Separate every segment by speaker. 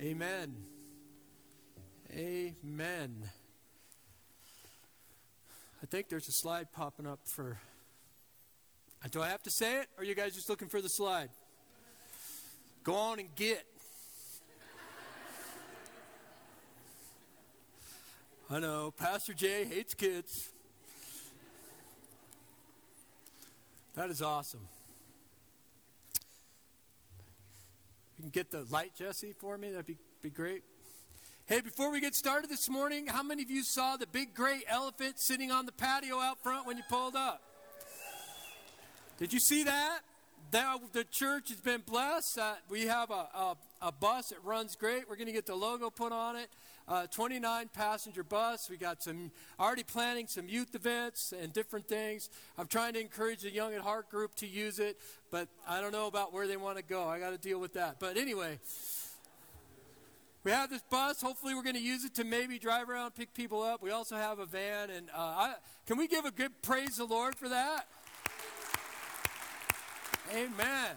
Speaker 1: Amen. Amen. I think there's a slide popping up for. Do I have to say it, or are you guys just looking for the slide? Go on and get. I know, Pastor Jay hates kids. That is awesome. You can get the light, Jesse, for me. That'd be, be great. Hey, before we get started this morning, how many of you saw the big gray elephant sitting on the patio out front when you pulled up? Did you see that? that the church has been blessed. Uh, we have a, a, a, bus that runs great. We're going to get the logo put on it. Uh, 29 passenger bus. We got some already planning some youth events and different things. I'm trying to encourage the Young at Heart group to use it, but I don't know about where they want to go. I got to deal with that. But anyway, we have this bus. Hopefully, we're going to use it to maybe drive around, pick people up. We also have a van, and uh, I, can we give a good praise the Lord for that? Amen.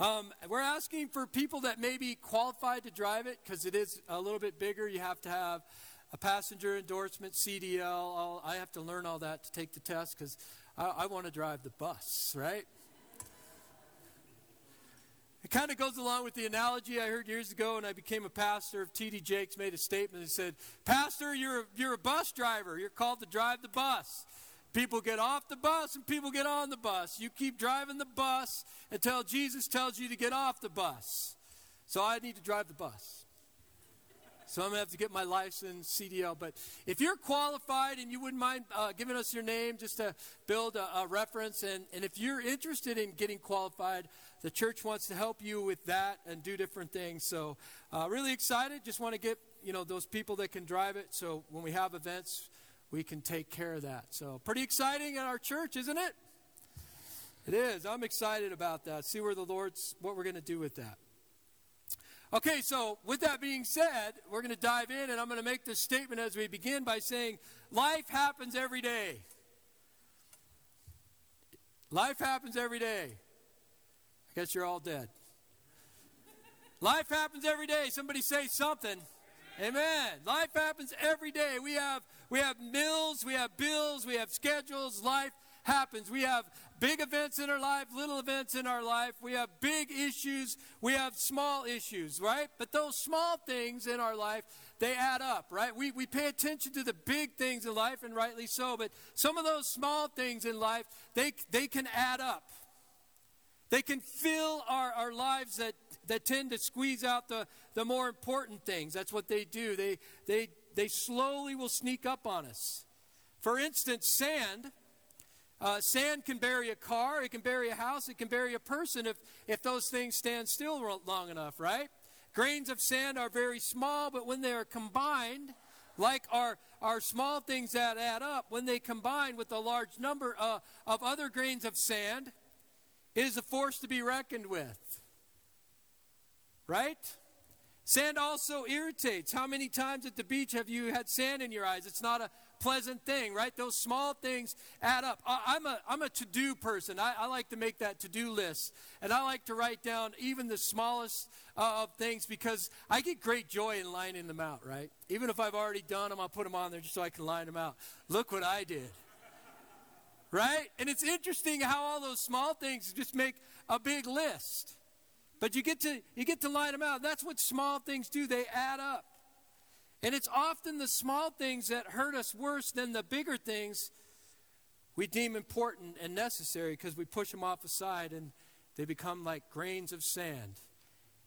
Speaker 1: Um, we're asking for people that may be qualified to drive it because it is a little bit bigger. You have to have a passenger endorsement, CDL. All, I have to learn all that to take the test because I, I want to drive the bus, right? It kind of goes along with the analogy I heard years ago when I became a pastor of T.D. Jakes made a statement and said, Pastor, you're, you're a bus driver. You're called to drive the bus. People get off the bus and people get on the bus. You keep driving the bus until Jesus tells you to get off the bus. So I need to drive the bus. So I'm going to have to get my license, CDL. But if you're qualified and you wouldn't mind uh, giving us your name just to build a, a reference, and, and if you're interested in getting qualified, the church wants to help you with that and do different things. So uh, really excited. Just want to get you know those people that can drive it. So when we have events, we can take care of that. So, pretty exciting in our church, isn't it? It is. I'm excited about that. See where the Lord's, what we're going to do with that. Okay, so with that being said, we're going to dive in, and I'm going to make this statement as we begin by saying, Life happens every day. Life happens every day. I guess you're all dead. Life happens every day. Somebody say something. Amen. Life happens every day. We have we have mills, we have bills, we have schedules. Life happens. We have big events in our life, little events in our life. We have big issues, we have small issues, right? But those small things in our life, they add up, right? We, we pay attention to the big things in life, and rightly so, but some of those small things in life, they, they can add up. They can fill our, our lives that, that tend to squeeze out the, the more important things. That's what they do. They, they, they slowly will sneak up on us. For instance, sand. Uh, sand can bury a car, it can bury a house, it can bury a person if, if those things stand still long enough, right? Grains of sand are very small, but when they are combined, like our, our small things that add up, when they combine with a large number uh, of other grains of sand, it is a force to be reckoned with. Right? Sand also irritates. How many times at the beach have you had sand in your eyes? It's not a pleasant thing, right? Those small things add up. I'm a, I'm a to do person. I, I, like to make that to do list. And I like to write down even the smallest uh, of things because I get great joy in lining them out, right? Even if I've already done them, I'll put them on there just so I can line them out. Look what I did. Right? And it's interesting how all those small things just make a big list. But you get to you get to line them out. That's what small things do. They add up. And it's often the small things that hurt us worse than the bigger things we deem important and necessary because we push them off aside and they become like grains of sand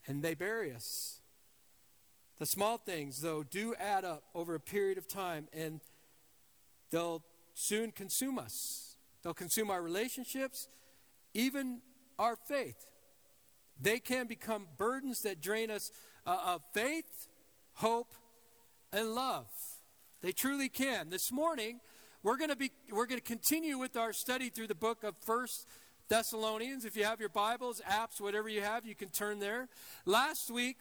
Speaker 1: and they bury us. The small things, though, do add up over a period of time and they'll soon consume us. They'll consume our relationships, even our faith. They can become burdens that drain us uh, of faith, hope, and love. They truly can. This morning, we're going to be we're going to continue with our study through the book of First Thessalonians. If you have your Bibles, apps, whatever you have, you can turn there. Last week,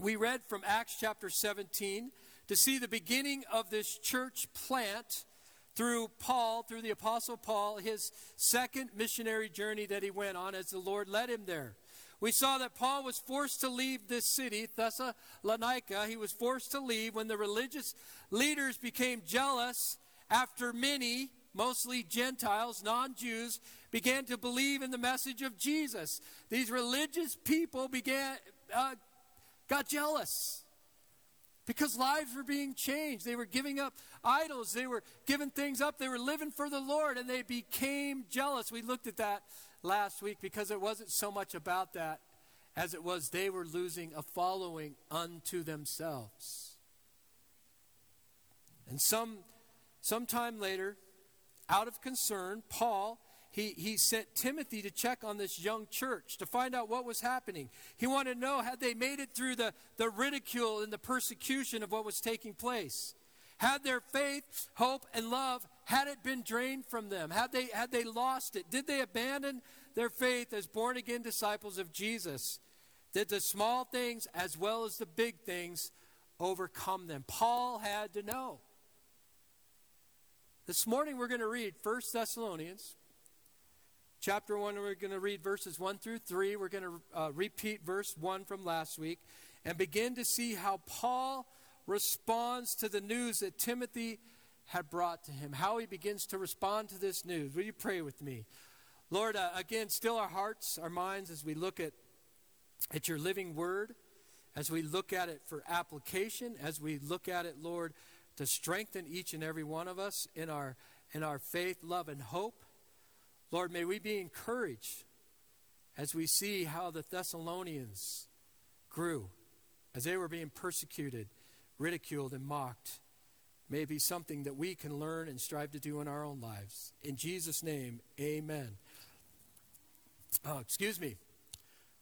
Speaker 1: we read from Acts chapter 17 to see the beginning of this church plant through Paul, through the Apostle Paul, his second missionary journey that he went on as the Lord led him there. We saw that Paul was forced to leave this city, Thessalonica. He was forced to leave when the religious leaders became jealous after many, mostly Gentiles, non Jews, began to believe in the message of Jesus. These religious people began, uh, got jealous because lives were being changed. They were giving up idols, they were giving things up, they were living for the Lord, and they became jealous. We looked at that last week because it wasn't so much about that as it was they were losing a following unto themselves. And some sometime later, out of concern, Paul he, he sent Timothy to check on this young church to find out what was happening. He wanted to know had they made it through the, the ridicule and the persecution of what was taking place. Had their faith, hope, and love, had it been drained from them? Had they, had they lost it? Did they abandon their faith as born again disciples of Jesus? Did the small things as well as the big things overcome them? Paul had to know. This morning we're going to read 1 Thessalonians chapter 1. We're going to read verses 1 through 3. We're going to uh, repeat verse 1 from last week and begin to see how Paul responds to the news that Timothy had brought to him, how he begins to respond to this news. Will you pray with me? Lord, uh, again, still our hearts, our minds as we look at, at your living word, as we look at it for application, as we look at it, Lord, to strengthen each and every one of us in our, in our faith, love, and hope. Lord, may we be encouraged as we see how the Thessalonians grew, as they were being persecuted, ridiculed, and mocked may be something that we can learn and strive to do in our own lives. In Jesus' name, amen. Oh, excuse me.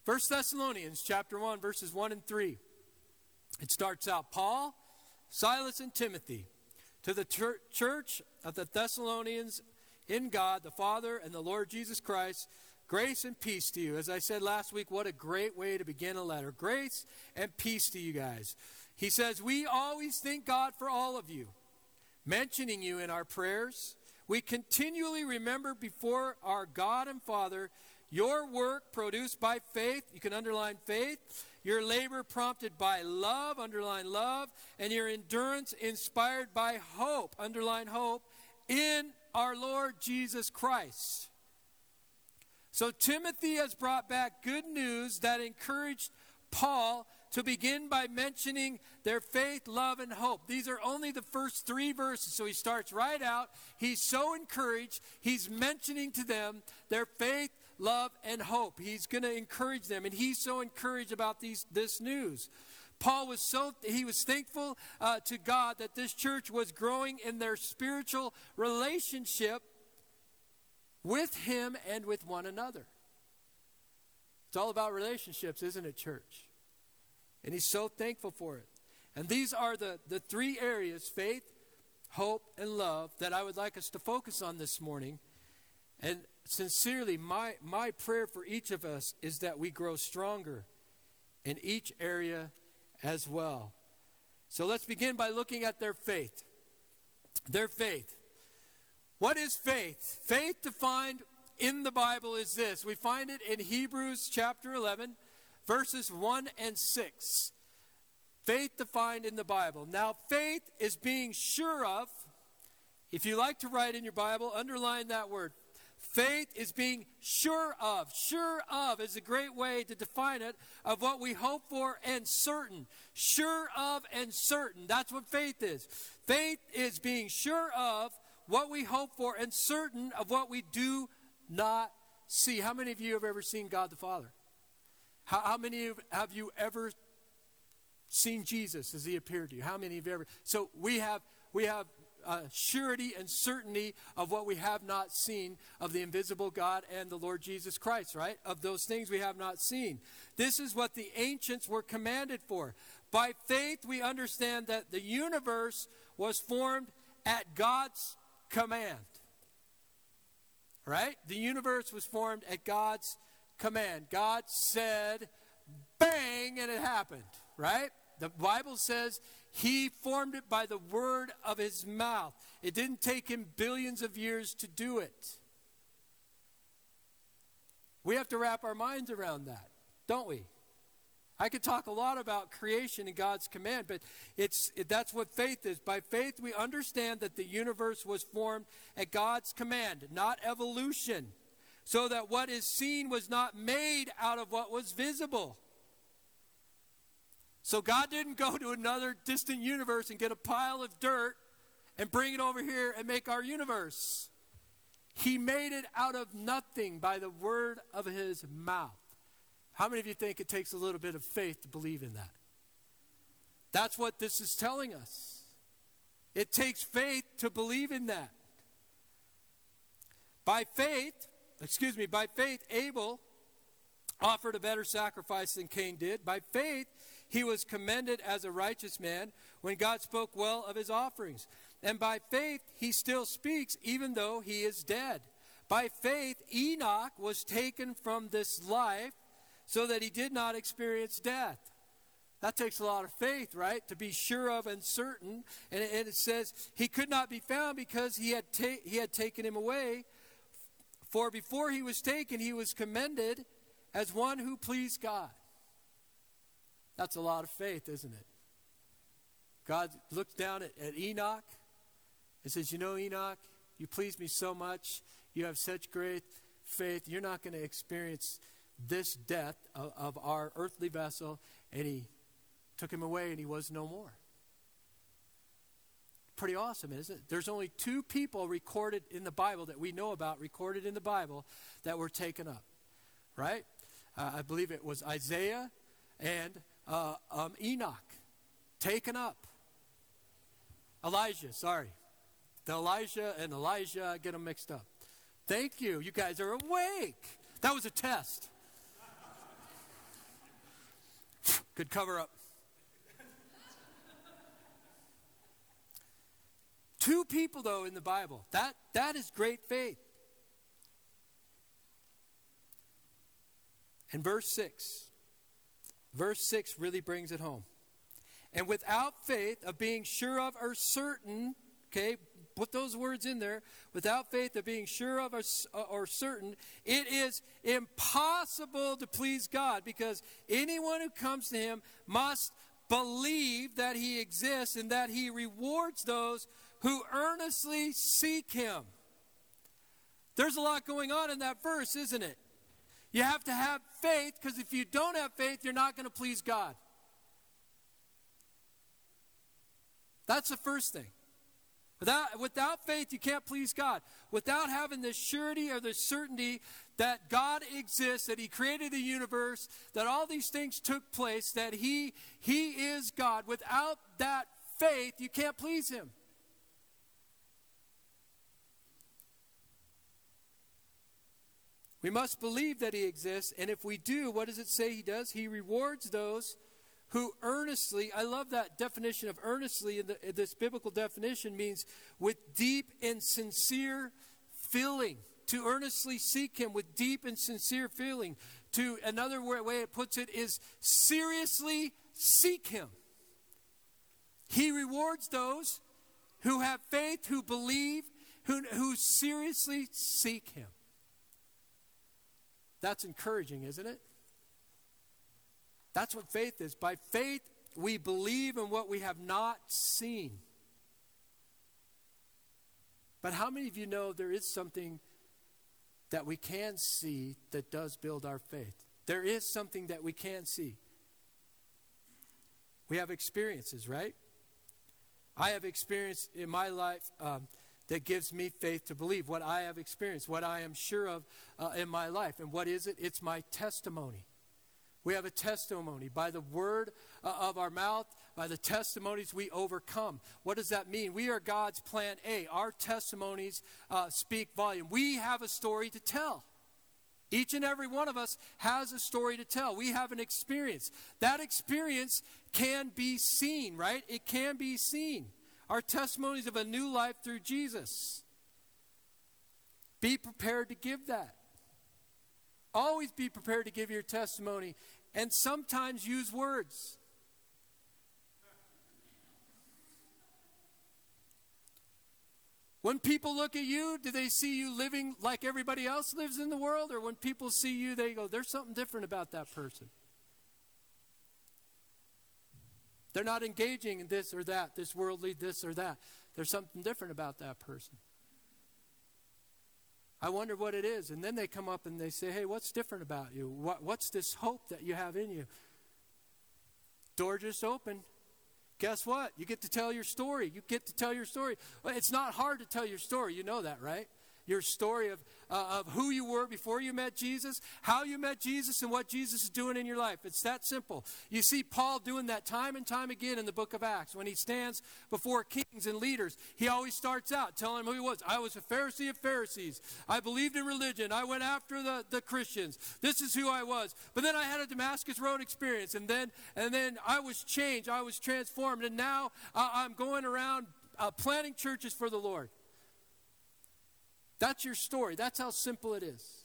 Speaker 1: First Thessalonians chapter 1, verses 1 and 3. It starts out Paul, Silas, and Timothy to the ter- church of the Thessalonians in God, the Father, and the Lord Jesus Christ. Grace and peace to you. As I said last week, what a great way to begin a letter. Grace and peace to you guys. He says, We always thank God for all of you, mentioning you in our prayers. We continually remember before our God and Father your work produced by faith. You can underline faith. Your labor prompted by love, underline love. And your endurance inspired by hope, underline hope, in our Lord Jesus Christ. So Timothy has brought back good news that encouraged Paul to begin by mentioning their faith, love, and hope. These are only the first three verses. So he starts right out. He's so encouraged. He's mentioning to them their faith, love, and hope. He's going to encourage them. And he's so encouraged about these, this news. Paul was so he was thankful uh, to God that this church was growing in their spiritual relationship with him and with one another. It's all about relationships, isn't it, church? And he's so thankful for it. And these are the, the three areas faith, hope, and love that I would like us to focus on this morning. And sincerely, my, my prayer for each of us is that we grow stronger in each area as well. So let's begin by looking at their faith. Their faith. What is faith? Faith defined in the Bible is this. We find it in Hebrews chapter 11 verses 1 and 6. Faith defined in the Bible. Now, faith is being sure of. If you like to write in your Bible, underline that word. Faith is being sure of. Sure of is a great way to define it of what we hope for and certain. Sure of and certain. That's what faith is. Faith is being sure of what we hope for and certain of what we do not see. How many of you have ever seen God the Father? How, how many of, have you ever seen Jesus as he appeared to you? How many have you ever? So we have we have uh, surety and certainty of what we have not seen of the invisible God and the Lord Jesus Christ, right? Of those things we have not seen. This is what the ancients were commanded for. By faith, we understand that the universe was formed at God's command. Right? The universe was formed at God's command. God said, bang, and it happened, right? The Bible says he formed it by the word of his mouth. It didn't take him billions of years to do it. We have to wrap our minds around that. don't we? I could talk a lot about creation and God's command, but it's it, that's what faith is. By faith, we understand that the universe was formed at God's command, not evolution, so that what is seen was not made out of what was visible. So God didn't go to another distant universe and get a pile of dirt and bring it over here and make our universe. He made it out of nothing by the word of his mouth. How many of you think it takes a little bit of faith to believe in that? That's what this is telling us. It takes faith to believe in that. By faith, excuse me, by faith, Abel offered a better sacrifice than Cain did. By faith, he was commended as a righteous man when God spoke well of his offerings. And by faith, he still speaks even though he is dead. By faith, Enoch was taken from this life so that he did not experience death. That takes a lot of faith, right? To be sure of and certain. And it, says he could not be found because he had, ta- he had taken him away. For before he was taken, he was commended as one who pleased God. That's a lot of faith, isn't it? God looks down at, at Enoch and says, You know, Enoch, you please me so much. You have such great faith. You're not going to experience this death of, of our earthly vessel. And he took him away and he was no more. Pretty awesome, isn't it? There's only two people recorded in the Bible that we know about, recorded in the Bible, that were taken up, right? Uh, I believe it was Isaiah and uh, um, Enoch, taken up. Elijah, sorry. The Elijah and Elijah, I get them mixed up. Thank you. You guys are awake. That was a test. Good cover up. Two people, though, in the Bible. That, that is great faith. And verse 6 Verse 6 really brings it home. And without faith of being sure of or certain, okay, put those words in there. Without faith of being sure of or, uh, or, certain, it is impossible to please God because anyone who comes to Him must believe that He exists and that He rewards those who earnestly seek Him. There's a lot going on in that verse, isn't it? You have to have faith because if you don't have faith, you're not going to please God. That's the first thing. Without, without faith, you can't please God. Without having the surety or the certainty that God exists, that He created the universe, that all these things took place, that He, he is God, without that faith, you can't please Him. We must believe that he exists, and if we do, what does it say he does? He rewards those who earnestly, I love that definition of earnestly, in, the, in this biblical definition means with deep and sincere feeling. To earnestly seek him with deep and sincere feeling. To another way it puts it is seriously seek him. He rewards those who have faith, who believe, who, who seriously seek him. That's encouraging, isn't it? That's what faith is. By faith, we believe in what we have not seen. But how many of you know there is something that we can see that does build our faith? There is something that we can see. We have experiences, right? I have experienced in my life um, that gives me faith to believe what I have experienced, what I am sure of uh, in my life. And what is it? It's my testimony. We have a testimony. By the word uh, of our mouth, by the testimonies, we overcome. What does that mean? We are God's plan A. Our testimonies uh, speak volume. We have a story to tell. Each and every one of us has a story to tell. We have an experience. That experience can be seen, right? It can be seen. Our testimonies of a new life through Jesus. Be prepared to give that. Always be prepared to give your testimony and sometimes use words. When people look at you, do they see you living like everybody else lives in the world? Or when people see you, they go, there's something different about that person? They're not engaging in this or that, this worldly this or that. There's something different about that person. I wonder what it is. And then they come up and they say, Hey, what's different about you? What, what's this hope that you have in you? Door just opened. Guess what? You get to tell your story. You get to tell your story. It's not hard to tell your story. You know that, right? Your story of, uh, of who you were before you met Jesus, how you met Jesus, and what Jesus is doing in your life. It's that simple. You see Paul doing that time and time again in the book of Acts. When he stands before kings and leaders, he always starts out telling them who he was. I was a Pharisee of Pharisees. I believed in religion. I went after the, the Christians. This is who I was. But then I had a Damascus Road experience, and then, and then I was changed. I was transformed. And now uh, I'm going around uh, planting churches for the Lord. That's your story. That's how simple it is.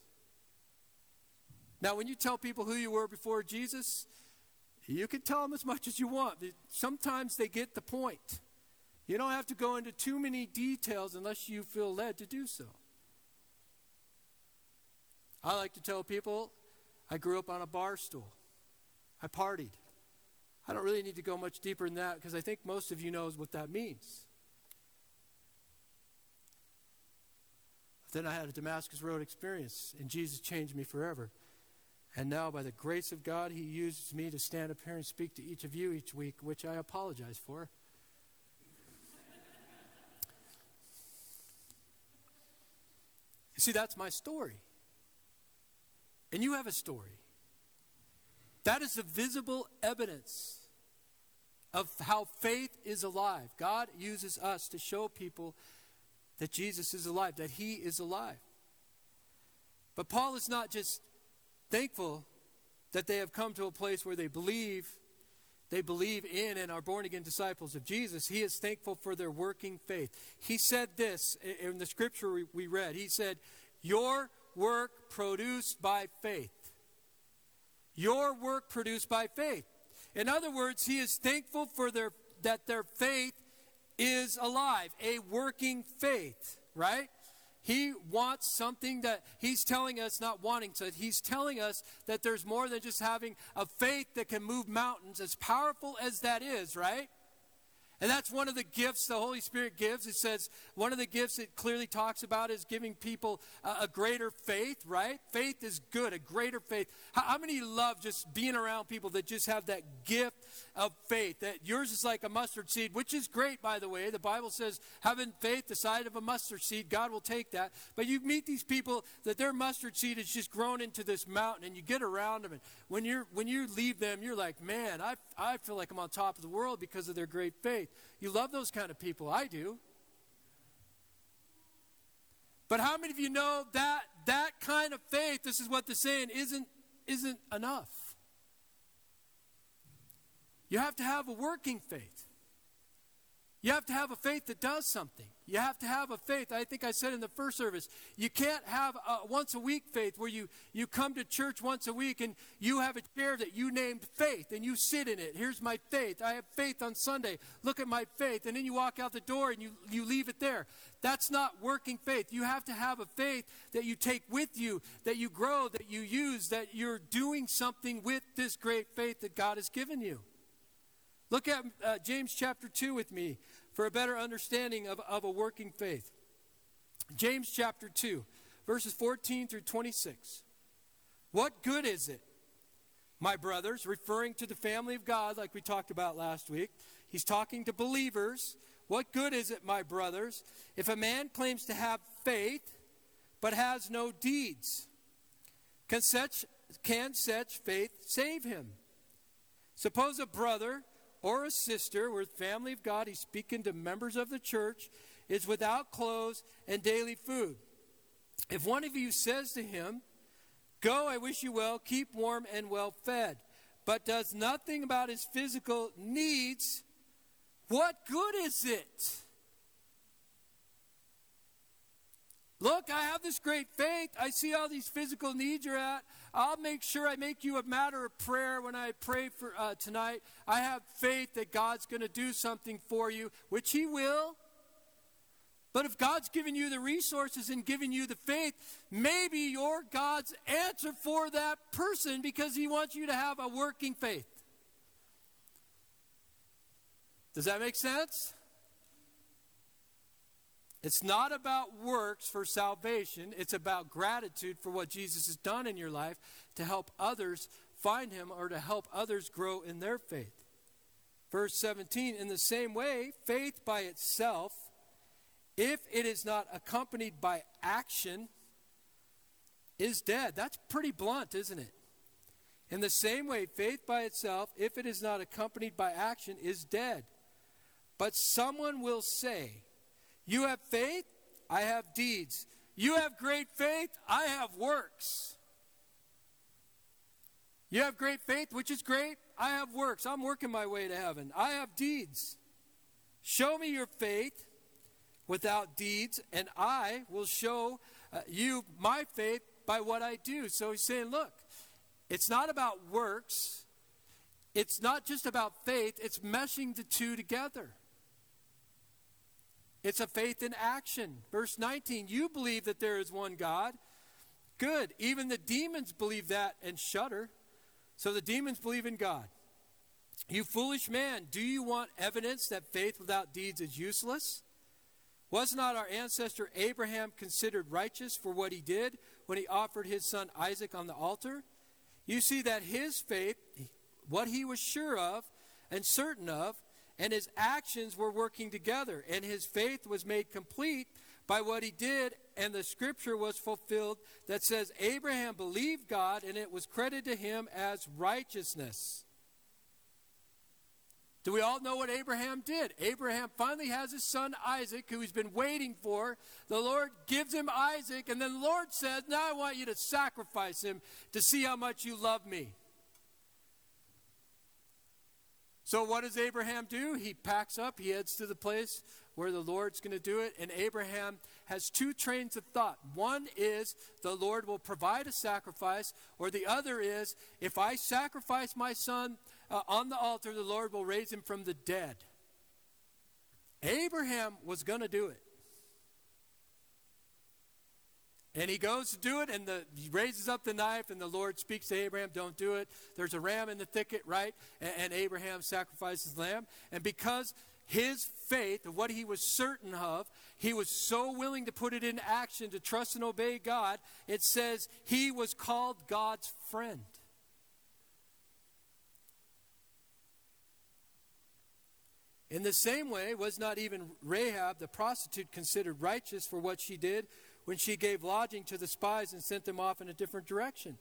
Speaker 1: Now, when you tell people who you were before Jesus, you can tell them as much as you want. Sometimes they get the point. You don't have to go into too many details unless you feel led to do so. I like to tell people I grew up on a bar stool. I partied. I don't really need to go much deeper than that because I think most of you knows what that means. Then I had a Damascus Road experience, and Jesus changed me forever. And now, by the grace of God, He uses me to stand up here and speak to each of you each week, which I apologize for. you see, that's my story. And you have a story. That is the visible evidence of how faith is alive. God uses us to show people that Jesus is alive, that he is alive. But Paul is not just thankful that they have come to a place where they believe they believe in and are born again disciples of Jesus. He is thankful for their working faith. He said this in the scripture we read. He said, "Your work produced by faith. Your work produced by faith." In other words, he is thankful for their that their faith is alive, a working faith, right? He wants something that he's telling us, not wanting to, he's telling us that there's more than just having a faith that can move mountains, as powerful as that is, right? And that's one of the gifts the Holy Spirit gives. It says one of the gifts it clearly talks about is giving people a, a greater faith, right? Faith is good, a greater faith. How, how, many love just being around people that just have that gift of faith? That yours is like a mustard seed, which is great, by the way. The Bible says having faith the size of a mustard seed, God will take that. But you meet these people that their mustard seed has just grown into this mountain, and you get around them, and when you're when you leave them, you're like, man, I I feel like I'm on top of the world because of their great faith. You love those kind of people. I do. But how many of you know that that kind of faith, this is what they're saying, isn't, isn't enough? You have to have a working faith. You have to have a faith that does something. You have to have a faith. I think I said in the first service, you can't have a once a week faith where you, you come to church once a week and you have a chair that you named faith and you sit in it. Here's my faith. I have faith on Sunday. Look at my faith. And then you walk out the door and you, you leave it there. That's not working faith. You have to have a faith that you take with you, that you grow, that you use, that you're doing something with this great faith that God has given you. Look at uh, James chapter 2 with me for a better understanding of, of a working faith. James chapter 2, verses 14 through 26. What good is it, my brothers, referring to the family of God like we talked about last week? He's talking to believers. What good is it, my brothers, if a man claims to have faith but has no deeds? Can such, can such faith save him? Suppose a brother or a sister, we're the family of God, he's speaking to members of the church, is without clothes and daily food. If one of you says to him, Go, I wish you well, keep warm and well fed, but does nothing about his physical needs, what good is it? Look, I have this great faith. I see all these physical needs you're at. I'll make sure I make you a matter of prayer when I pray for uh, tonight. I have faith that God's going to do something for you, which He will. But if God's given you the resources and given you the faith, maybe you're God's answer for that person because He wants you to have a working faith. Does that make sense? It's not about works for salvation, it's about gratitude for what Jesus has done in your life to help others find Him or to help others grow in their faith. Verse 17, in the same way, faith by itself if it is not accompanied by action, is dead. That's pretty blunt, isn't it? In the same way, faith by itself, if it is not accompanied by action, is dead. But someone will say, You have faith, I have deeds. You have great faith, I have works. You have great faith, which is great. I have works. I'm working my way to heaven. I have deeds. Show me your faith without deeds, and I will show uh, you my faith by what I do. So he's saying, look, it's not about works, it's not just about faith, it's meshing the two together. It's a faith in action. Verse 19, you believe that there is one God. Good. Even the demons believe that and shudder. So the demons believe in God. You foolish man, do you want evidence that faith without deeds is useless? Was not our ancestor Abraham considered righteous for what he did when he offered his son Isaac on the altar? You see that his faith, what he was sure of and certain of, and his actions were working together, and his faith was made complete by what he did, and the scripture was fulfilled that says, Abraham believed God, and it was credited to him as righteousness. Do we all know what Abraham did? Abraham finally has his son Isaac, who he's been waiting for. The Lord gives him Isaac, and then the Lord says, Now I want you to sacrifice him to see how much you love me. So, what does Abraham do? He packs up, he heads to the place where the Lord's going to do it, and Abraham has two trains of thought. One is the Lord will provide a sacrifice, or the other is if I sacrifice my son, uh, on the altar, the Lord will raise him from the dead. Abraham was going to do it. And he goes to do it, and the, he raises up the knife, and the Lord speaks to Abraham, Don't do it. There's a ram in the thicket, right? And, and Abraham sacrifices the lamb. And because his faith, of what he was certain of, he was so willing to put it in action to trust and obey God, it says he was called God's friend. In the same way, was not even Rahab the prostitute considered righteous for what she did when she gave lodging to the spies and sent them off in a different direction?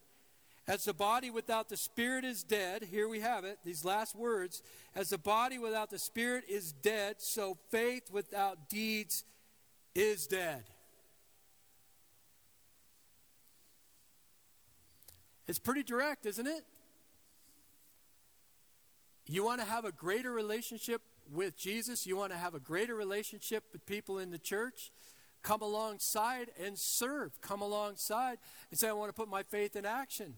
Speaker 1: As the body without the spirit is dead, here we have it, these last words. As the body without the spirit is dead, so faith without deeds is dead. It's pretty direct, isn't it? You want to have a greater relationship with Jesus, you want to have a greater relationship with people in the church, come alongside and serve. Come alongside and say, I want to put my faith in action.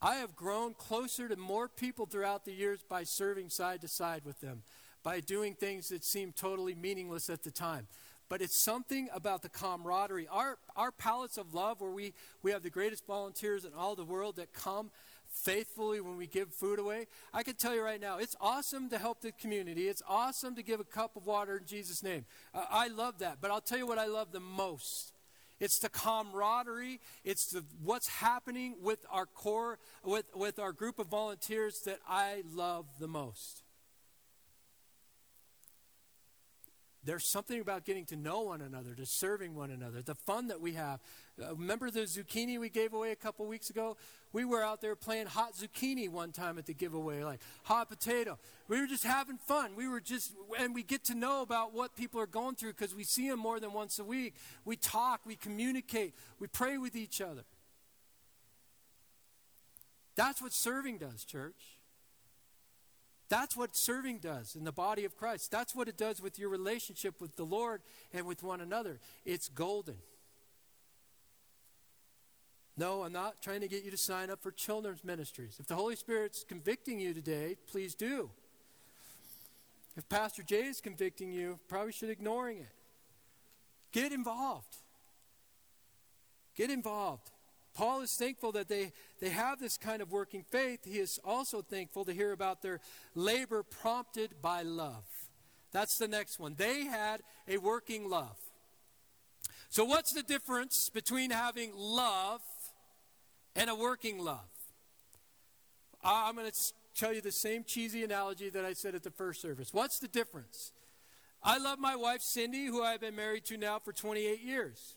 Speaker 1: I have grown closer to more people throughout the years by serving side to side with them, by doing things that seemed totally meaningless at the time. But it's something about the camaraderie. Our, our pallets of love, where we, we have the greatest volunteers in all the world that come faithfully when we give food away. I can tell you right now, it's awesome to help the community. It's awesome to give a cup of water in Jesus' name. I love that. But I'll tell you what I love the most. It's the camaraderie. It's the, what's happening with our core, with, with our group of volunteers that I love the most. There's something about getting to know one another, to serving one another, the fun that we have. Uh, remember the zucchini we gave away a couple weeks ago? We were out there playing hot zucchini one time at the giveaway, like hot potato. We were just having fun. We were just, and we get to know about what people are going through because we see them more than once a week. We talk, we communicate, we pray with each other. That's what serving does, church. That's what serving does in the body of Christ. That's what it does with your relationship with the Lord and with one another. It's golden. No, I'm not trying to get you to sign up for children's ministries. If the Holy Spirit's convicting you today, please do. If Pastor Jay is convicting you, probably should ignoring it. Get involved. Get involved. Paul is thankful that they, they have this kind of working faith. He is also thankful to hear about their labor prompted by love. That's the next one. They had a working love. So, what's the difference between having love and a working love? I'm going to tell you the same cheesy analogy that I said at the first service. What's the difference? I love my wife, Cindy, who I've been married to now for 28 years.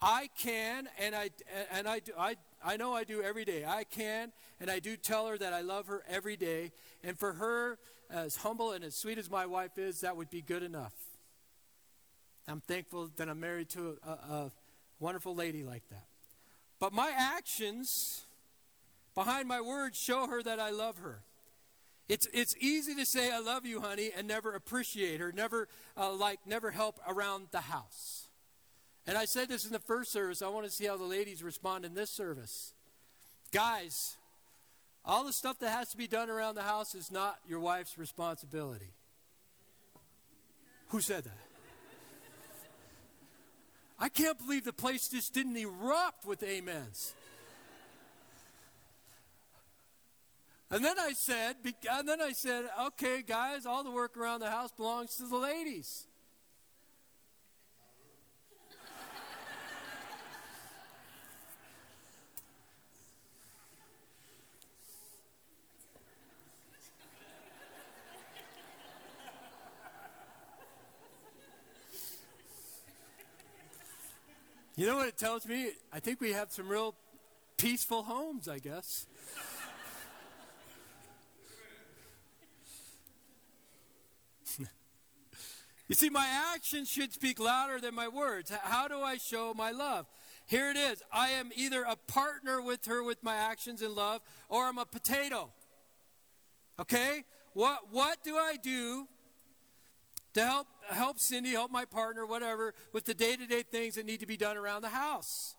Speaker 1: I can, and I and I do, I I know I do every day. I can, and I do tell her that I love her every day. And for her, as humble and as sweet as my wife is, that would be good enough. I'm thankful that I'm married to a, a wonderful lady like that. But my actions behind my words show her that I love her. It's, it's easy to say, I love you, honey, and never appreciate her, never, uh, like, never help around the house. And I said this in the first service. I want to see how the ladies respond in this service. Guys, all the stuff that has to be done around the house is not your wife's responsibility. Who said that? I can't believe the place just didn't erupt with amens. And then I said, and then I said, okay, guys, all the work around the house belongs to the ladies. You know what it tells me? I think we have some real peaceful homes, I guess. you see, my actions should speak louder than my words. How do I show my love? Here it is. I am either a partner with her with my actions and love, or I'm a potato. Okay? What, what do I do to help help Cindy, help my partner, whatever, with the day to day things that need to be done around the house.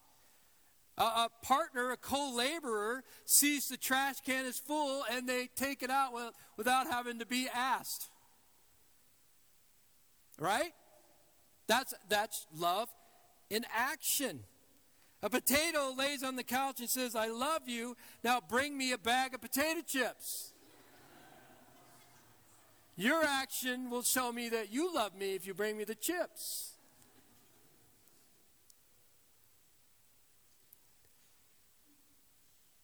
Speaker 1: A, partner, a co laborer, sees the trash can is full and they take it out without having to be asked. Right? That's, that's love in action. A potato lays on the couch and says, I love you. Now bring me a bag of potato chips. Your action will show me that you love me if you bring me the chips.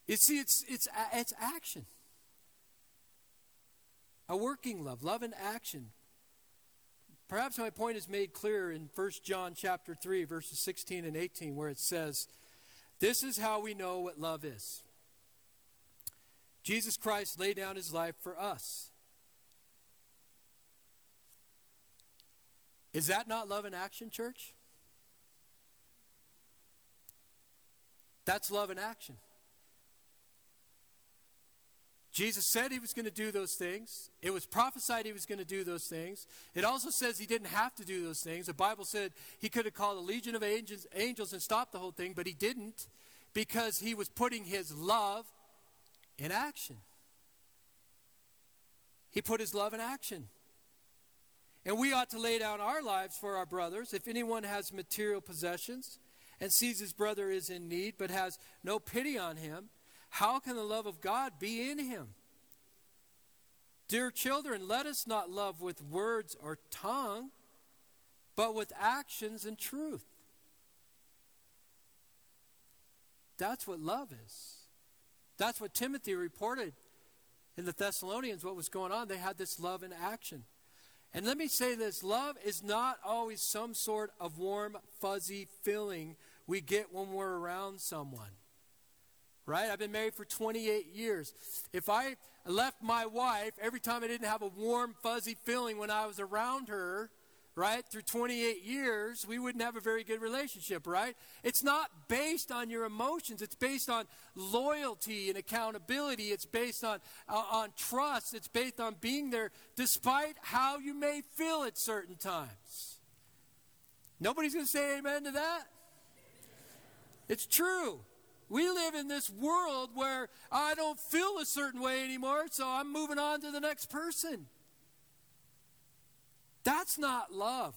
Speaker 1: You see, it's, it's, it's action. A working love, love in action. Perhaps my point is made clear in 1 John chapter 3, verses 16 and 18, where it says, This is how we know what love is. Jesus Christ laid down his life for us Is that not love in action, church? That's love in action. Jesus said he was going to do those things. It was prophesied he was going to do those things. It also says he didn't have to do those things. The Bible said he could have called a legion of angels, angels and stopped the whole thing, but he didn't because he was putting his love in action. He put his love in action. And we ought to lay down our lives for our brothers. If anyone has material possessions and sees his brother is in need but has no pity on him, how can the love of God be in him? Dear children, let us not love with words or tongue, but with actions and truth. That's what love is. That's what Timothy reported in the Thessalonians, what was going on. They had this love in action. And let me say this love is not always some sort of warm, fuzzy feeling we get when we're around someone. Right? I've been married for 28 years. If I left my wife every time I didn't have a warm, fuzzy feeling when I was around her, right, through 28 years, we wouldn't have a very good relationship, right? It's not based on your emotions. It's based on loyalty and accountability. It's based on, uh, on trust. It's based on being there despite how you may feel at certain times. Nobody's going to say amen to that? It's true. We live in this world where I don't feel a certain way anymore, so I'm moving on to the next person. That's not love.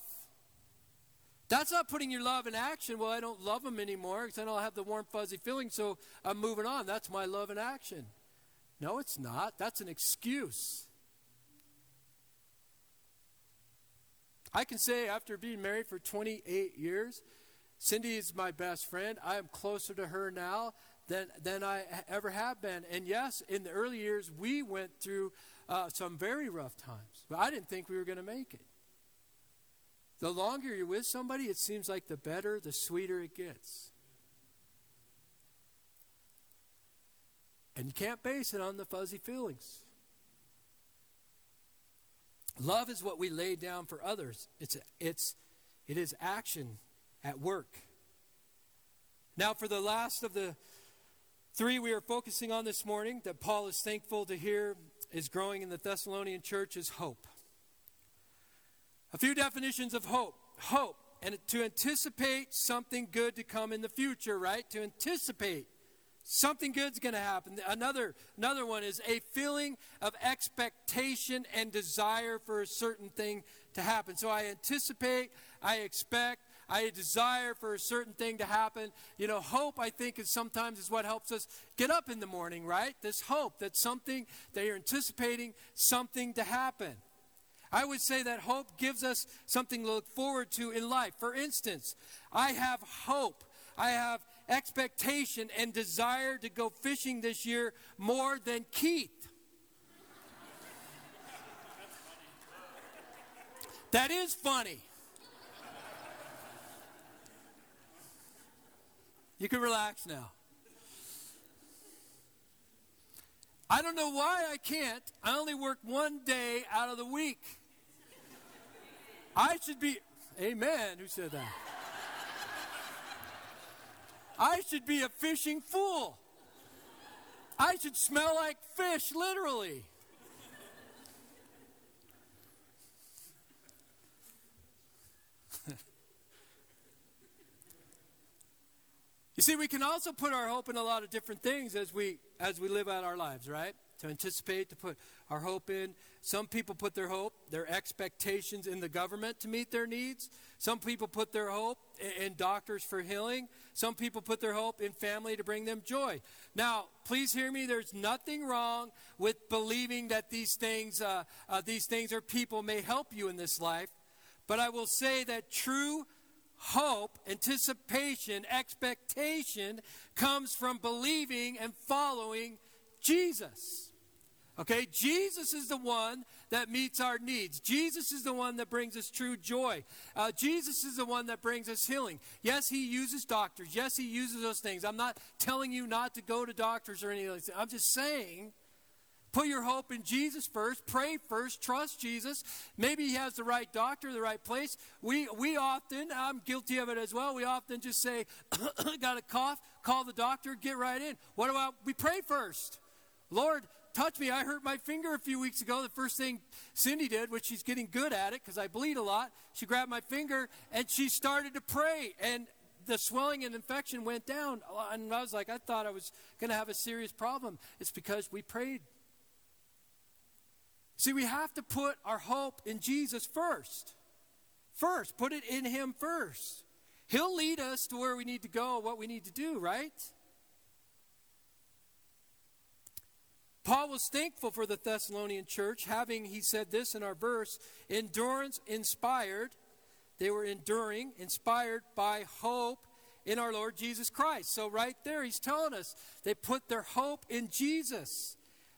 Speaker 1: That's not putting your love in action. Well, I don't love them anymore because I don't have the warm, fuzzy feeling, so I'm moving on. That's my love in action. No, it's not. That's an excuse. I can say after being married for 28 years, Cindy is my best friend. I am closer to her now than, than I ever have been. And yes, in the early years, we went through uh, some very rough times, but I didn't think we were going to make it. The longer you're with somebody, it seems like the better, the sweeter it gets. And you can't base it on the fuzzy feelings. Love is what we lay down for others. It's, it's, it is action at work. Now, for the last of the three we are focusing on this morning that Paul is thankful to hear is growing in the Thessalonian church is hope. A few definitions of hope. Hope, and to anticipate something good to come in the future, right? To anticipate something good's going to happen. Another another one is a feeling of expectation and desire for a certain thing to happen. So I anticipate, I expect, I desire for a certain thing to happen. You know, hope, I think, is sometimes is what helps us get up in the morning, right? This hope that something, that you're anticipating something to happen. I would say that hope gives us something to look forward to in life. For instance, I have hope. I have expectation and desire to go fishing this year more than Keith. That is funny. You can relax now. I don't know why I can't. I only work one day out of the week. I should be, amen. Who said that? I should be a fishing fool. I should smell like fish, literally. you see, we can also put our hope in a lot of different things as we as we live out our lives, right? To anticipate, to put our hope in. Some people put their hope, their expectations in the government to meet their needs. Some people put their hope in doctors for healing. Some people put their hope in family to bring them joy. Now, please hear me. There's nothing wrong with believing that these things, uh, uh, these things or people may help you in this life. But I will say that true hope, anticipation, expectation comes from believing and following Jesus. Okay, Jesus is the one that meets our needs. Jesus is the one that brings us true joy. Uh, Jesus is the one that brings us healing. Yes, he uses doctors. Yes, he uses those things. I'm not telling you not to go to doctors or anything like that. I'm just saying Put your hope in Jesus first. Pray first. Trust Jesus. Maybe he has the right doctor, the right place. We, we often, I'm guilty of it as well, we often just say, got a cough, call the doctor, get right in. What about we pray first? Lord, touch me. I hurt my finger a few weeks ago. The first thing Cindy did, which she's getting good at it because I bleed a lot, she grabbed my finger and she started to pray. And the swelling and infection went down. And I was like, I thought I was going to have a serious problem. It's because we prayed See, we have to put our hope in Jesus first. First, put it in Him first. He'll lead us to where we need to go, what we need to do, right? Paul was thankful for the Thessalonian church, having, he said this in our verse, endurance inspired. They were enduring, inspired by hope in our Lord Jesus Christ. So, right there, he's telling us they put their hope in Jesus.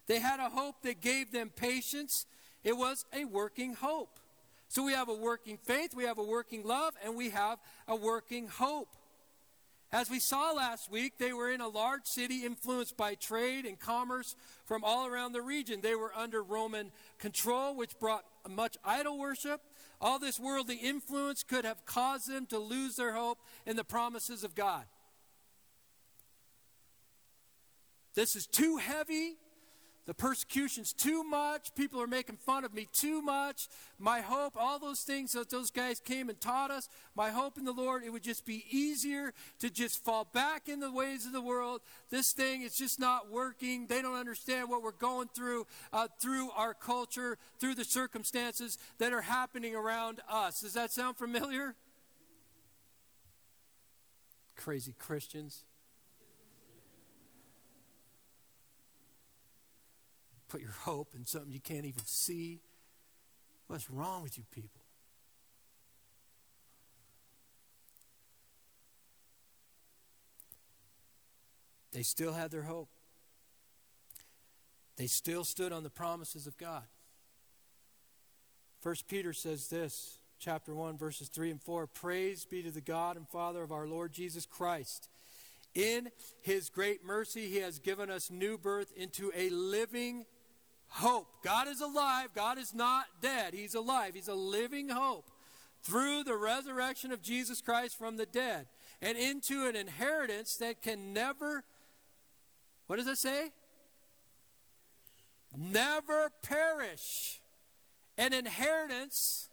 Speaker 1: They had a hope that gave them patience. It was a working hope. So we have a working faith, we have a working love, and we have a working hope. As we saw last week, they were in a large city influenced by trade and commerce from all around the region. They were under Roman control, which brought much idol worship. All this worldly influence could have caused them to lose their hope in the promises of God. This is too heavy the persecution's too much. People are making fun of me too much. My hope, all those things that those guys came and taught us, my hope in the Lord, it would just be easier to just fall back in the ways of the world. This thing is just not working. They don't understand what we're going through, uh, through our culture, through the circumstances that are happening around us. Does that sound familiar? Crazy Christians. Put your hope in something you can't even see. What's wrong with you people? They still had their hope. They still stood on the promises of God. First Peter says this, chapter 1 verses 3 and 4, praise be to the God and Father of our Lord Jesus Christ. In his great mercy he has given us new birth into a living hope. God is alive. God is not dead. He's alive. He's a living hope through the resurrection of Jesus Christ from the dead and into an inheritance that can never, what does it say? Never perish. An inheritance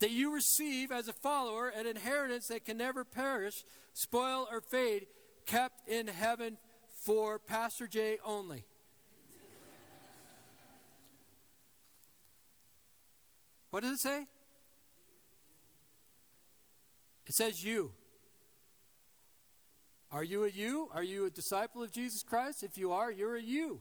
Speaker 1: that you receive as a follower, an inheritance that can never perish, spoil, or fade, kept in heaven for Pastor Jay only. What does it say? It says you. Are you a you? Are you a disciple of Jesus Christ? If you are, you're a you.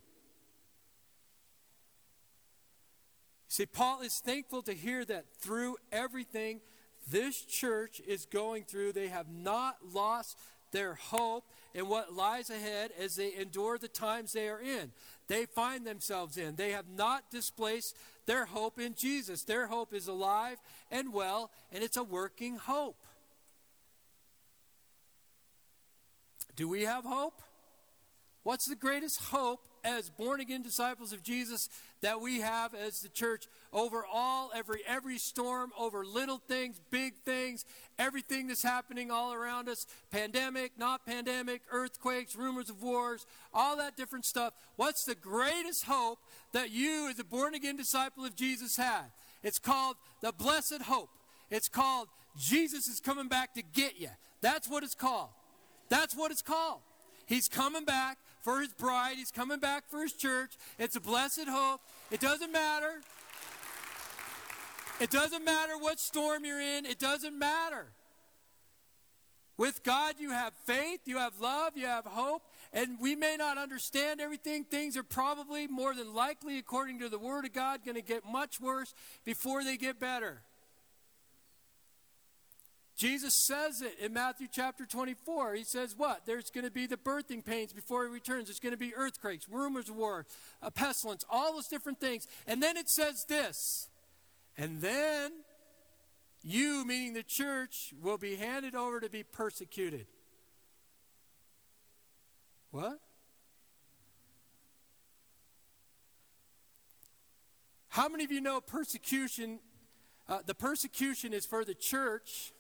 Speaker 1: See, Paul is thankful to hear that through everything this church is going through, they have not lost their hope in what lies ahead as they endure the times they are in. They find themselves in. They have not displaced their hope in Jesus. Their hope is alive and well, and it's a working hope. Do we have hope? What's the greatest hope as born again disciples of Jesus that we have as the church over all every every storm over little things big things everything that's happening all around us pandemic not pandemic earthquakes rumors of wars all that different stuff what's the greatest hope that you as a born again disciple of Jesus have it's called the blessed hope it's called Jesus is coming back to get you that's what it's called that's what it's called He's coming back for his bride. He's coming back for his church. It's a blessed hope. It doesn't matter. It doesn't matter what storm you're in. It doesn't matter. With God, you have faith, you have love, you have hope, and we may not understand everything. Things are probably more than likely, according to the Word of God, going to get much worse before they get better. Jesus says it in Matthew chapter 24. He says, What? There's going to be the birthing pains before he returns. There's going to be earthquakes, rumors of war, a pestilence, all those different things. And then it says this. And then you, meaning the church, will be handed over to be persecuted. What? How many of you know persecution? Uh, the persecution is for the church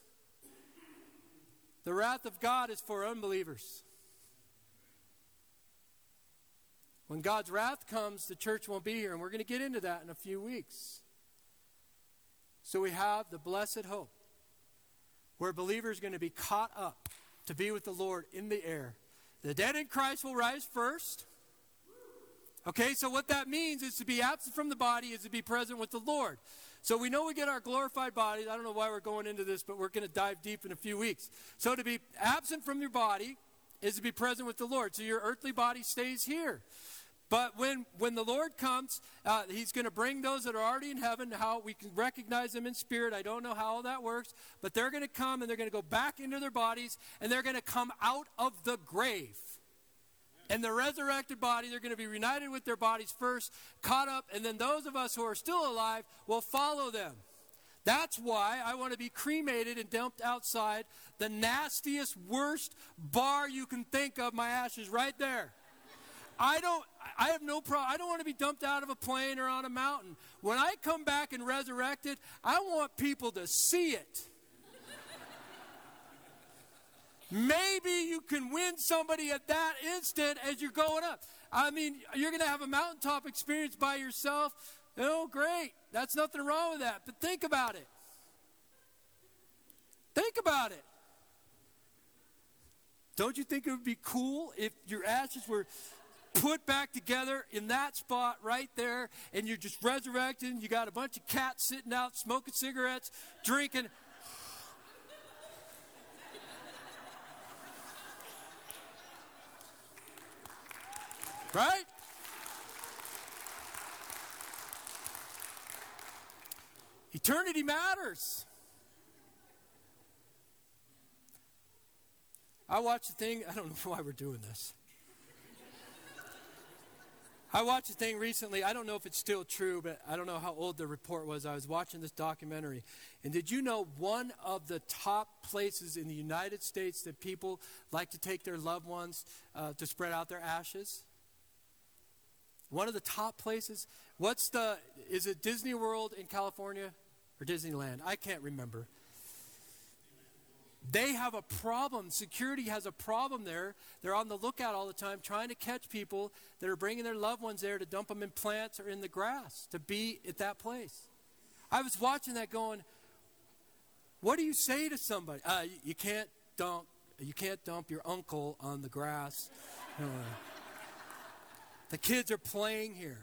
Speaker 1: the wrath of God is for unbelievers. When God's wrath comes, the church won't be here, and we're going to get into that in a few weeks. So we have the blessed hope where believers are going to be caught up to be with the Lord in the air. The dead in Christ will rise first. Okay, so what that means is to be absent from the body is to be present with the Lord. So we know we get our glorified bodies. I don't know why we're going into this, but we're going to dive deep in a few weeks. So to be absent from your body is to be present with the Lord. So your earthly body stays here. But when, when the Lord comes, uh, He's going to bring those that are already in heaven. How we can recognize them in spirit. I don't know how all that works, but they're going to come and they're going to go back into their bodies and they're going to come out of the grave and the resurrected body, they're going to be reunited with their bodies first, caught up, and then those of us who are still alive will follow them. That's why I want to be cremated and dumped outside the nastiest, worst bar you can think of, my ashes right there. I don't I have no problem. I don't want to be dumped out of a plane or on a mountain. When I come back and resurrected, I want people to see it. Maybe you can win somebody at that instant as you're going up. I mean, you're going to have a mountaintop experience by yourself. Oh, great. That's nothing wrong with that. But think about it. Think about it. Don't you think it would be cool if your ashes were put back together in that spot right there and you're just resurrected you got a bunch of cats sitting out smoking cigarettes, drinking. Right? Eternity matters. I watched the thing, I don't know why we're doing this. I watched a thing recently. I don't know if it's still true, but I don't know how old the report was. I was watching this documentary. And did you know one of the top places in the United States that people like to take their loved ones uh, to spread out their ashes? One of the top places. What's the, is it Disney World in California or Disneyland? I can't remember. They have a problem. Security has a problem there. They're on the lookout all the time trying to catch people that are bringing their loved ones there to dump them in plants or in the grass to be at that place. I was watching that going, what do you say to somebody? Uh, you, you, can't dump you can't dump your uncle on the grass. Uh, the kids are playing here.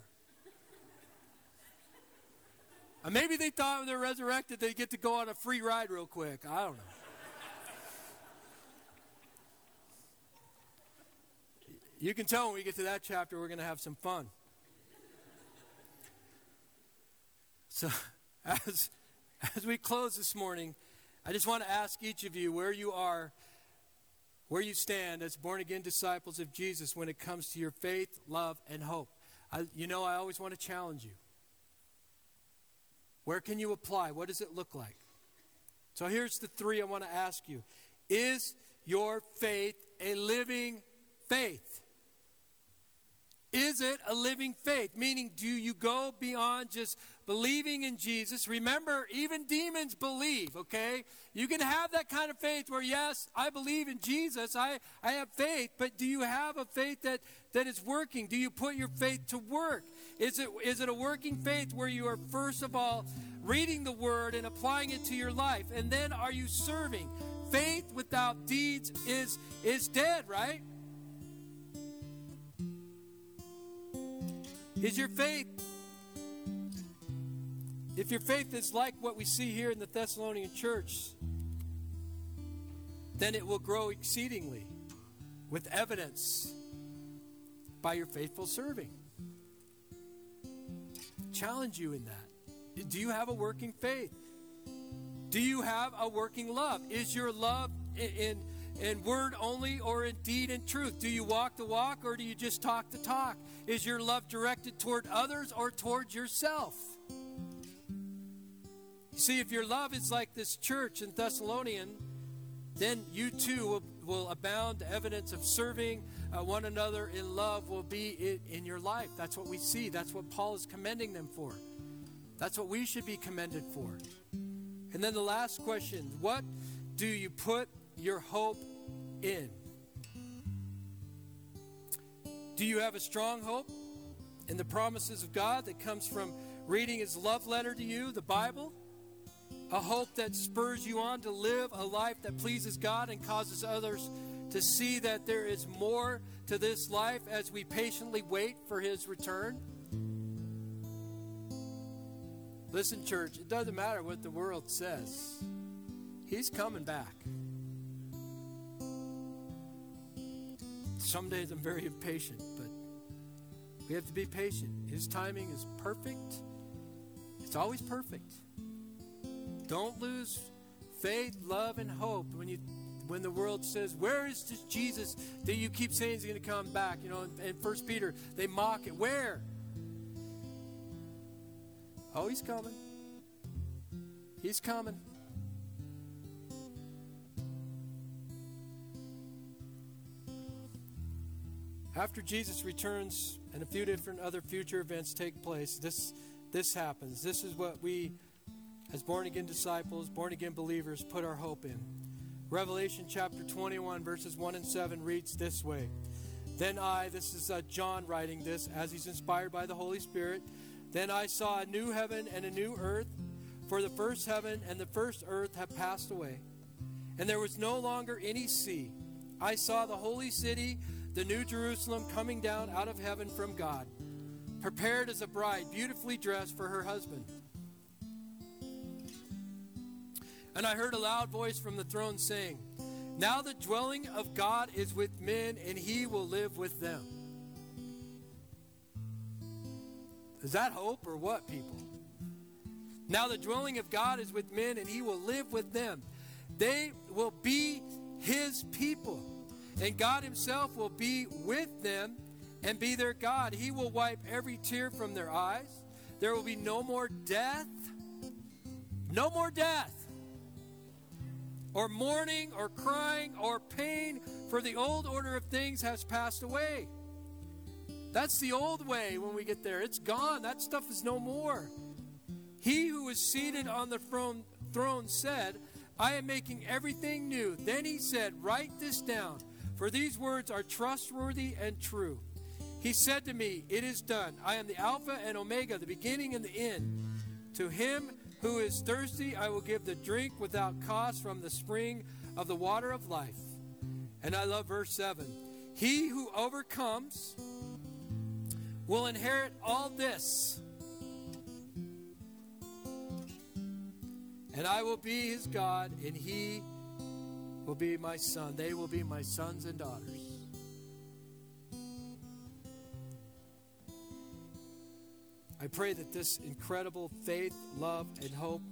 Speaker 1: And maybe they thought when they're resurrected they'd get to go on a free ride real quick. I don't know. You can tell when we get to that chapter, we're going to have some fun. So, as, as we close this morning, I just want to ask each of you where you are, where you stand as born again disciples of Jesus when it comes to your faith, love, and hope. I, you know, I always want to challenge you. Where can you apply? What does it look like? So here's the three I want to ask you Is your faith a living faith? Is it a living faith? Meaning, do you go beyond just believing in Jesus? Remember, even demons believe, okay? You can have that kind of faith where, yes, I believe in Jesus, I, I have faith, but do you have a faith that, that is working? Do you put your faith to work? Is it, is it a working faith where you are, first of all, reading the word and applying it to your life? And then are you serving? Faith without deeds is, is dead, right? Is your faith, if your faith is like what we see here in the Thessalonian church, then it will grow exceedingly with evidence by your faithful serving. Challenge you in that. Do you have a working faith? Do you have a working love? Is your love in, in in word only or in deed and truth? Do you walk the walk or do you just talk the talk? Is your love directed toward others or towards yourself? You see, if your love is like this church in Thessalonian, then you too will, will abound. Evidence of serving uh, one another in love will be in, in your life. That's what we see. That's what Paul is commending them for. That's what we should be commended for. And then the last question what do you put your hope in? Do you have a strong hope in the promises of God that comes from reading His love letter to you, the Bible? A hope that spurs you on to live a life that pleases God and causes others to see that there is more to this life as we patiently wait for His return? Listen, church, it doesn't matter what the world says, He's coming back. Some days I'm very impatient, but we have to be patient. His timing is perfect. It's always perfect. Don't lose faith, love, and hope when you when the world says, Where is this Jesus that you keep saying is going to come back? You know, in, in First Peter, they mock it. Where? Oh, he's coming. He's coming. After Jesus returns and a few different other future events take place, this, this happens. This is what we, as born again disciples, born again believers, put our hope in. Revelation chapter 21, verses 1 and 7 reads this way Then I, this is uh, John writing this as he's inspired by the Holy Spirit, then I saw a new heaven and a new earth, for the first heaven and the first earth have passed away, and there was no longer any sea. I saw the holy city, the new Jerusalem, coming down out of heaven from God, prepared as a bride, beautifully dressed for her husband. And I heard a loud voice from the throne saying, Now the dwelling of God is with men, and he will live with them. Is that hope or what, people? Now the dwelling of God is with men, and he will live with them. They will be his people, and God himself will be with them and be their God. He will wipe every tear from their eyes. There will be no more death. No more death or mourning or crying or pain, for the old order of things has passed away. That's the old way when we get there. It's gone. That stuff is no more. He who was seated on the throne, throne said, I am making everything new. Then he said, Write this down, for these words are trustworthy and true. He said to me, It is done. I am the Alpha and Omega, the beginning and the end. To him who is thirsty, I will give the drink without cost from the spring of the water of life. And I love verse 7. He who overcomes will inherit all this. And I will be his God, and he will be my son. They will be my sons and daughters. I pray that this incredible faith, love, and hope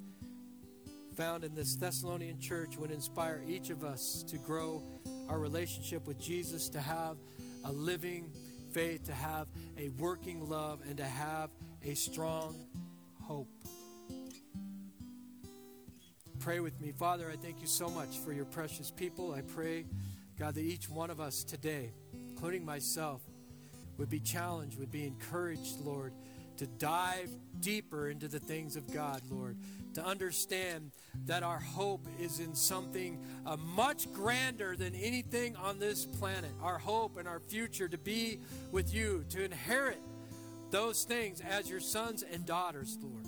Speaker 1: found in this Thessalonian church would inspire each of us to grow our relationship with Jesus, to have a living faith, to have a working love, and to have a strong hope. Pray with me. Father, I thank you so much for your precious people. I pray, God, that each one of us today, including myself, would be challenged, would be encouraged, Lord to dive deeper into the things of God, Lord, to understand that our hope is in something uh, much grander than anything on this planet. Our hope and our future to be with you, to inherit those things as your sons and daughters, Lord.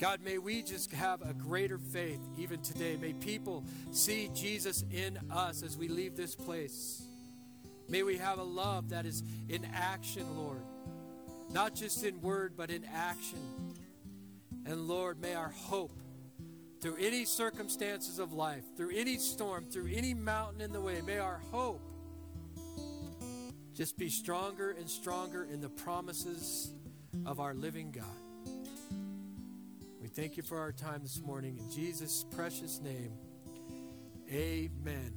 Speaker 1: God, may we just have a greater faith even today. May people see Jesus in us as we leave this place. May we have a love that is in action, Lord not just in word, but in action. And Lord, may our hope through any circumstances of life, through any storm, through any mountain in the way, may our hope just be stronger and stronger in the promises of our living God. Thank you for our time this morning. In Jesus' precious name, amen.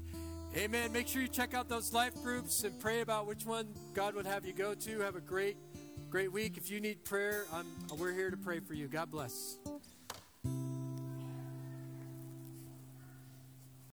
Speaker 1: Amen. Make sure you check out those life groups and pray about which one God would have you go to. Have a great great week. If you need prayer, I'm, we're here to pray for you. God bless.